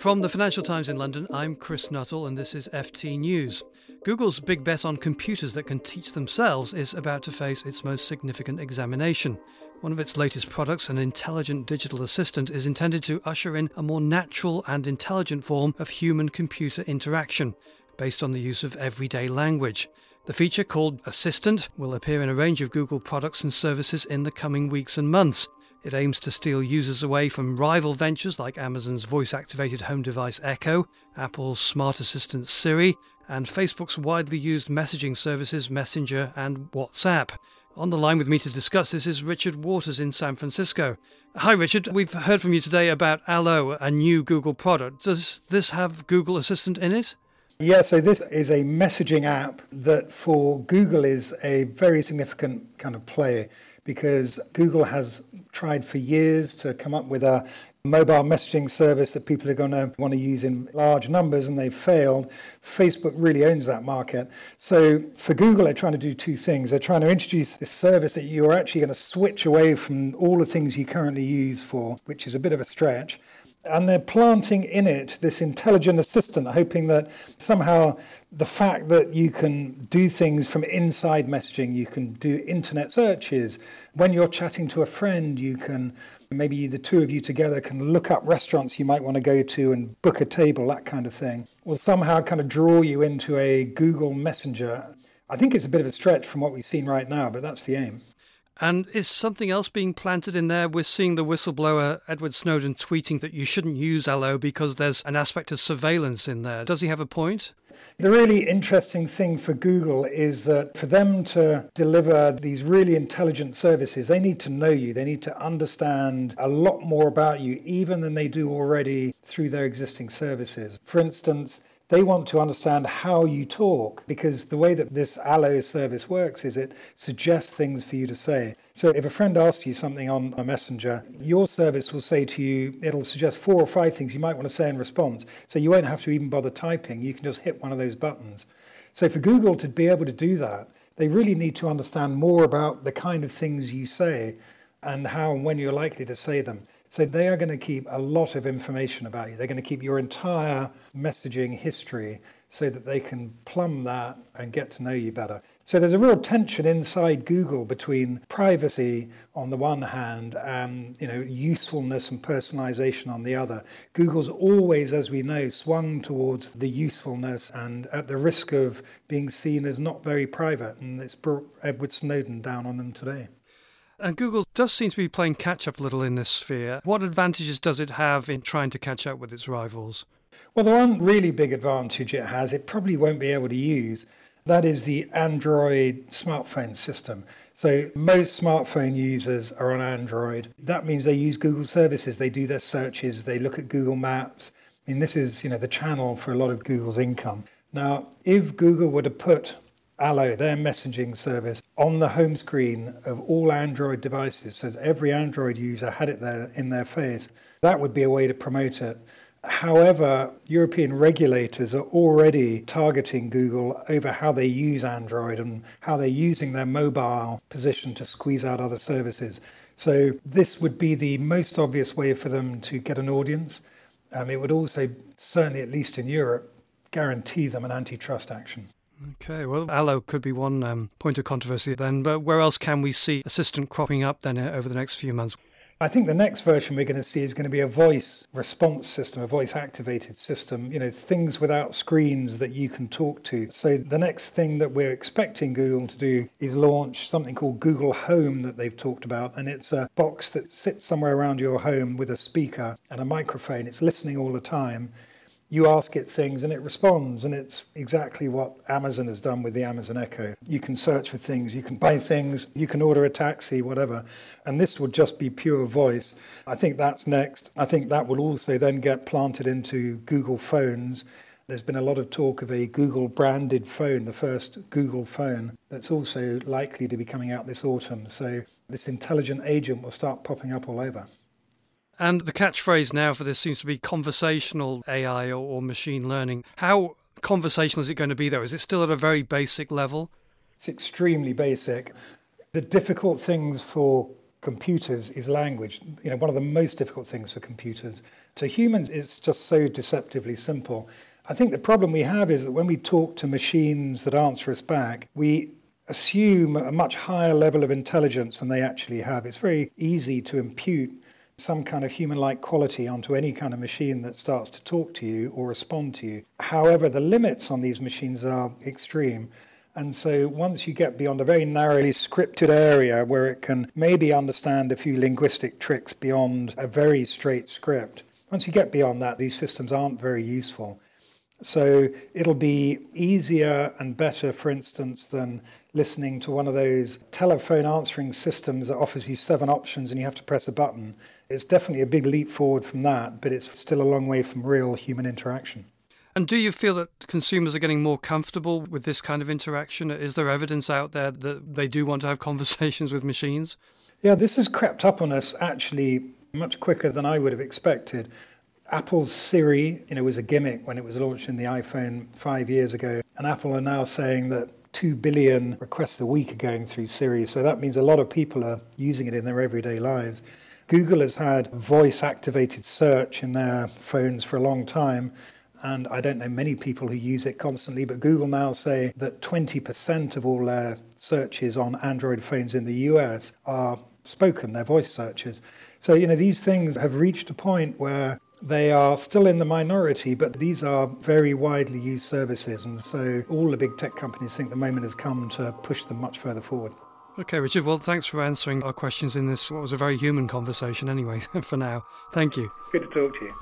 From the Financial Times in London, I'm Chris Nuttall, and this is FT News. Google's big bet on computers that can teach themselves is about to face its most significant examination. One of its latest products, an intelligent digital assistant, is intended to usher in a more natural and intelligent form of human computer interaction, based on the use of everyday language. The feature, called Assistant, will appear in a range of Google products and services in the coming weeks and months. It aims to steal users away from rival ventures like Amazon's voice activated home device Echo, Apple's smart assistant Siri, and Facebook's widely used messaging services Messenger and WhatsApp. On the line with me to discuss this is Richard Waters in San Francisco. Hi, Richard. We've heard from you today about Allo, a new Google product. Does this have Google Assistant in it? Yeah, so this is a messaging app that for Google is a very significant kind of play because Google has tried for years to come up with a mobile messaging service that people are going to want to use in large numbers and they've failed. Facebook really owns that market. So for Google, they're trying to do two things. They're trying to introduce this service that you're actually going to switch away from all the things you currently use for, which is a bit of a stretch and they're planting in it this intelligent assistant, hoping that somehow the fact that you can do things from inside messaging, you can do internet searches. When you're chatting to a friend, you can maybe the two of you together can look up restaurants you might want to go to and book a table, that kind of thing, will somehow kind of draw you into a Google Messenger. I think it's a bit of a stretch from what we've seen right now, but that's the aim. And is something else being planted in there? We're seeing the whistleblower Edward Snowden tweeting that you shouldn't use Allo because there's an aspect of surveillance in there. Does he have a point? The really interesting thing for Google is that for them to deliver these really intelligent services, they need to know you. They need to understand a lot more about you, even than they do already through their existing services. For instance, they want to understand how you talk because the way that this Allo service works is it suggests things for you to say. So if a friend asks you something on a messenger, your service will say to you, it'll suggest four or five things you might want to say in response. So you won't have to even bother typing. You can just hit one of those buttons. So for Google to be able to do that, they really need to understand more about the kind of things you say and how and when you're likely to say them. So they are going to keep a lot of information about you. They're going to keep your entire messaging history so that they can plumb that and get to know you better. So there's a real tension inside Google between privacy on the one hand and you know usefulness and personalization on the other. Google's always, as we know, swung towards the usefulness and at the risk of being seen as not very private, and it's brought Edward Snowden down on them today. And Google does seem to be playing catch up a little in this sphere. What advantages does it have in trying to catch up with its rivals? Well, the one really big advantage it has, it probably won't be able to use. That is the Android smartphone system. So, most smartphone users are on Android. That means they use Google services, they do their searches, they look at Google Maps. I mean, this is, you know, the channel for a lot of Google's income. Now, if Google were to put Allo, their messaging service, on the home screen of all Android devices, so every Android user had it there in their face. That would be a way to promote it. However, European regulators are already targeting Google over how they use Android and how they're using their mobile position to squeeze out other services. So, this would be the most obvious way for them to get an audience. Um, it would also, certainly at least in Europe, guarantee them an antitrust action. Okay, well, Allo could be one um, point of controversy then, but where else can we see Assistant cropping up then uh, over the next few months? I think the next version we're going to see is going to be a voice response system, a voice activated system, you know, things without screens that you can talk to. So the next thing that we're expecting Google to do is launch something called Google Home that they've talked about. And it's a box that sits somewhere around your home with a speaker and a microphone. It's listening all the time you ask it things and it responds. And it's exactly what Amazon has done with the Amazon Echo. You can search for things, you can buy things, you can order a taxi, whatever. And this will just be pure voice. I think that's next. I think that will also then get planted into Google phones. There's been a lot of talk of a Google branded phone, the first Google phone, that's also likely to be coming out this autumn. So this intelligent agent will start popping up all over. And the catchphrase now for this seems to be conversational AI or, or machine learning. How conversational is it going to be, though? Is it still at a very basic level? It's extremely basic. The difficult things for computers is language. You know, one of the most difficult things for computers. To humans, it's just so deceptively simple. I think the problem we have is that when we talk to machines that answer us back, we assume a much higher level of intelligence than they actually have. It's very easy to impute some kind of human like quality onto any kind of machine that starts to talk to you or respond to you. However, the limits on these machines are extreme. And so once you get beyond a very narrowly scripted area where it can maybe understand a few linguistic tricks beyond a very straight script, once you get beyond that, these systems aren't very useful. So it'll be easier and better, for instance, than listening to one of those telephone answering systems that offers you seven options and you have to press a button. It's definitely a big leap forward from that, but it's still a long way from real human interaction. And do you feel that consumers are getting more comfortable with this kind of interaction? Is there evidence out there that they do want to have conversations with machines? Yeah, this has crept up on us actually much quicker than I would have expected. Apple's Siri, you know, was a gimmick when it was launched in the iPhone five years ago, and Apple are now saying that 2 billion requests a week are going through Siri. So that means a lot of people are using it in their everyday lives. Google has had voice activated search in their phones for a long time. And I don't know many people who use it constantly, but Google now say that 20% of all their searches on Android phones in the US are spoken, they're voice searches. So, you know, these things have reached a point where they are still in the minority, but these are very widely used services. And so all the big tech companies think the moment has come to push them much further forward. Okay, Richard. Well, thanks for answering our questions in this, what was a very human conversation, anyway, for now. Thank you. Good to talk to you.